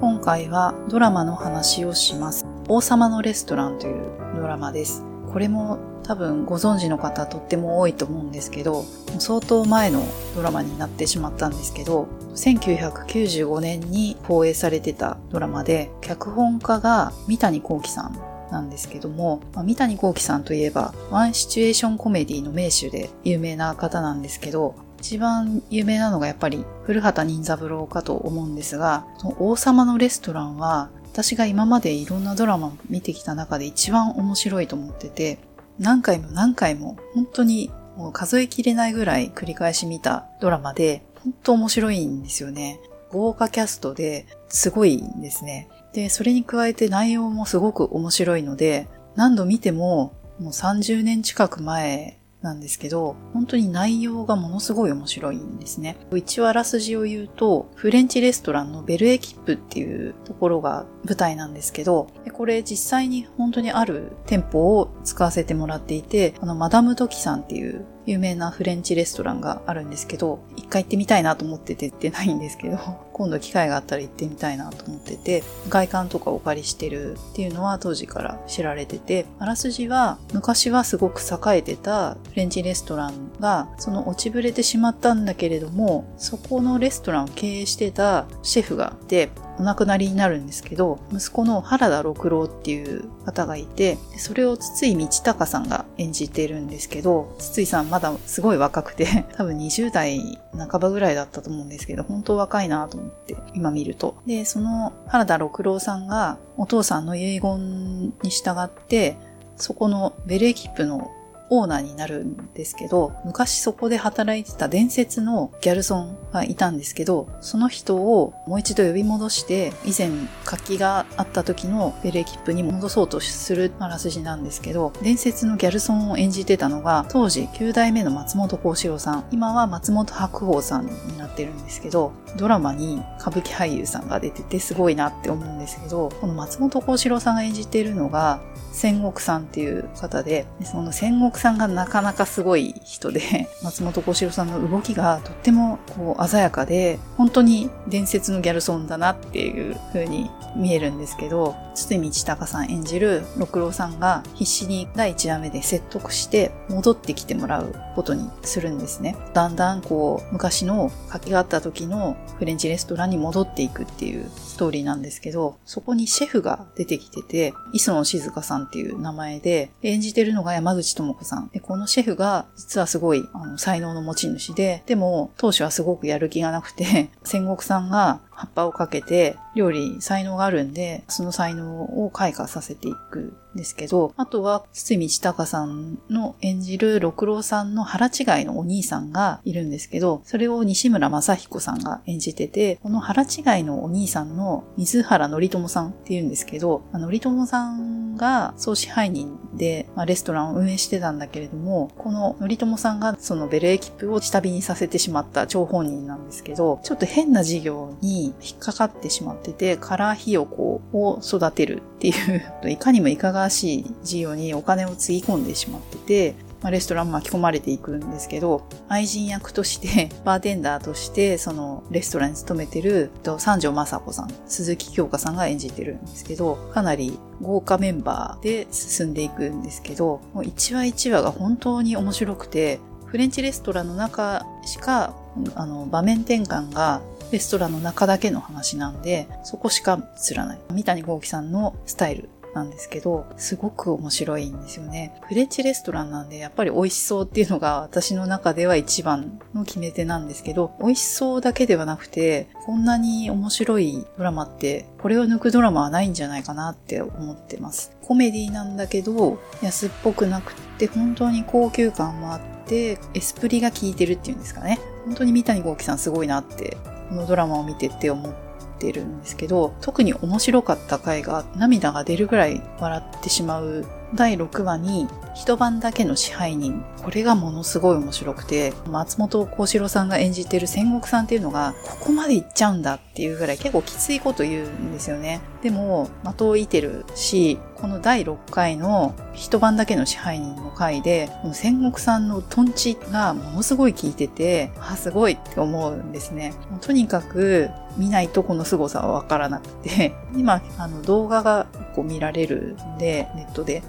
今回はドラマの話をします。王様のレストランというドラマです。これも多分ご存知の方とっても多いと思うんですけど、相当前のドラマになってしまったんですけど、1995年に放映されてたドラマで、脚本家が三谷幸喜さんなんですけども、まあ、三谷幸喜さんといえば、ワンシチュエーションコメディの名手で有名な方なんですけど、一番有名なのがやっぱり古畑任三郎かと思うんですが、その王様のレストランは私が今までいろんなドラマを見てきた中で一番面白いと思ってて、何回も何回も本当にもう数えきれないぐらい繰り返し見たドラマで、本当面白いんですよね。豪華キャストですごいんですね。で、それに加えて内容もすごく面白いので、何度見てももう30年近く前なんですけど、本当に内容がものすごい面白いんですね。一話あらすじを言うと、フレンチレストランのベルエキップっていうところが舞台なんですけど、これ実際に本当にある店舗を使わせてもらっていて、あの、マダムトキさんっていう有名なフレンチレストランがあるんですけど、一回行ってみたいなと思ってて行ってないんですけど、今度機会があったら行ってみたいなと思ってて、外観とかお借りしてるっていうのは当時から知られてて、あらすじは昔はすごく栄えてたフレンチレストランが、その落ちぶれてしまったんだけれども、そこのレストランを経営してたシェフがいて、お亡くなりになるんですけど、息子の原田六郎っていう方がいて、それを筒井道隆さんが演じているんですけど、筒井さんまだすごい若くて、多分20代半ばぐらいだったと思うんですけど、本当若いなと思って、今見ると。で、その原田六郎さんがお父さんの遺言に従って、そこのベルエキップのオーナーになるんですけど、昔そこで働いてた伝説のギャルソンがいたんですけど、その人をもう一度呼び戻して、以前活気があった時のベレーキップに戻そうとするあらすじなんですけど、伝説のギャルソンを演じてたのが、当時9代目の松本幸四郎さん、今は松本白鵬さんになってるんですけど、ドラマに歌舞伎俳優さんが出ててすごいなって思うんですけど、この松本幸四郎さんが演じてるのが、戦国さんっていう方で、その戦国さんがなかなかすごい人で、松本幸四郎さんの動きがとってもこう鮮やかで、本当に伝説のギャルソンだなっていう風に見えるんですけど、堤道隆さん演じる六郎さんが必死に第1話目で説得して戻ってきてもらうことにするんですね。だんだんこう昔の書きがあった時のフレンチレストランに戻っていくっていうストーリーなんですけど、そこにシェフが出てきてて、磯野静香さんっていう名前で、演じてるのが山口智子さん。で、このシェフが実はすごいあの才能の持ち主で、でも当初はすごくやる気がなくて、戦国さんが葉っぱをかけて料理才能があるんで、その才能を開花させていくんですけど、あとは、堤道隆さんの演じる六郎さんの腹違いのお兄さんがいるんですけど、それを西村正彦さんが演じてて、この腹違いのお兄さんの水原則友さんっていうんですけど、則友さんが総支配人で、まあ、レストランを運営してたんだけれども、この則友さんがそのベルエキップを下火にさせてしまった張本人なんですけど、ちょっと変な事業に引っかかってしまってて、カラーひよこを育てるっていう、いかにもいかがわしい事業にお金をつぎ込んでしまってて、まあ、レストラン巻き込まれていくんですけど、愛人役として、バーテンダーとして、そのレストランに勤めてる、三条雅子さん、鈴木京香さんが演じてるんですけど、かなり豪華メンバーで進んでいくんですけど、もう1話1話が本当に面白くて、フレンチレストランの中しか、あの、場面転換がレストランの中だけの話なんで、そこしか映らない。三谷幸喜さんのスタイルなんですけど、すごく面白いんですよね。フレンチレストランなんで、やっぱり美味しそうっていうのが私の中では一番の決め手なんですけど、美味しそうだけではなくて、こんなに面白いドラマって、これを抜くドラマはないんじゃないかなって思ってます。コメディなんだけど、安っぽくなくて、本当に高級感もあって、エスプリが効いてるっていうんですかね。本当に三谷幸喜さんすごいなって、このドラマを見てって思ってってるんですけど、特に面白かった回が涙が出るぐらい笑ってしまう第6話に一晩だけの支配人。これがものすごい面白くて、松本幸四郎さんが演じてる戦国さんっていうのが、ここまで行っちゃうんだっていうぐらい結構きついこと言うんですよね。でも、的を射てるし、この第6回の一晩だけの支配人の回で、この戦国さんのトンチがものすごい効いてて、あ、すごいって思うんですね。とにかく、見ないとこの凄さはわからなくて、今、あの動画がこう見られるんで、ネットで。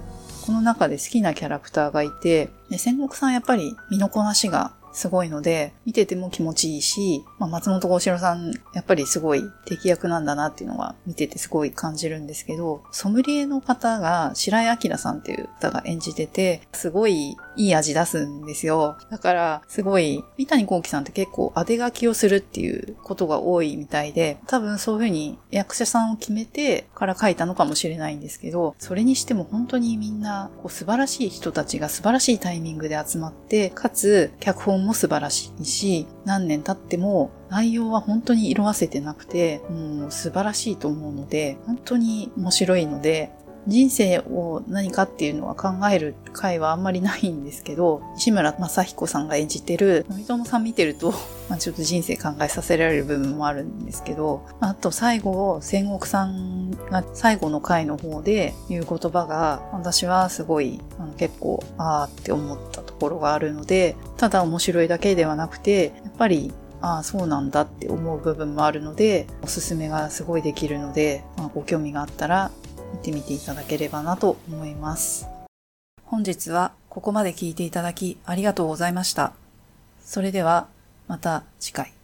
この中で好きなキャラクターがいて、戦国さんやっぱり身のこなしがすごいので、見てても気持ちいいし、まあ、松本幸四郎さん、やっぱりすごい敵役なんだなっていうのは見ててすごい感じるんですけど、ソムリエの方が白井明さんっていう方が演じてて、すごいいい味出すんですよ。だから、すごい、三谷幸喜さんって結構当て書きをするっていうことが多いみたいで、多分そういうふうに役者さんを決めてから書いたのかもしれないんですけど、それにしても本当にみんなこう素晴らしい人たちが素晴らしいタイミングで集まって、かつ脚本も素晴らしいし、何年経っても内容は本当に色あせてなくて、もう素晴らしいと思うので、本当に面白いので、人生を何かっていうのは考える回はあんまりないんですけど、西村正彦さんが演じてる、森友さん見てると、まあ、ちょっと人生考えさせられる部分もあるんですけど、あと最後、戦国さんが最後の回の方で言う言葉が、私はすごいあの結構、あーって思ったところがあるので、ただ面白いだけではなくて、やっぱりああ、そうなんだって思う部分もあるので、おすすめがすごいできるので、まあ、ご興味があったら見てみていただければなと思います。本日はここまで聞いていただきありがとうございました。それではまた次回。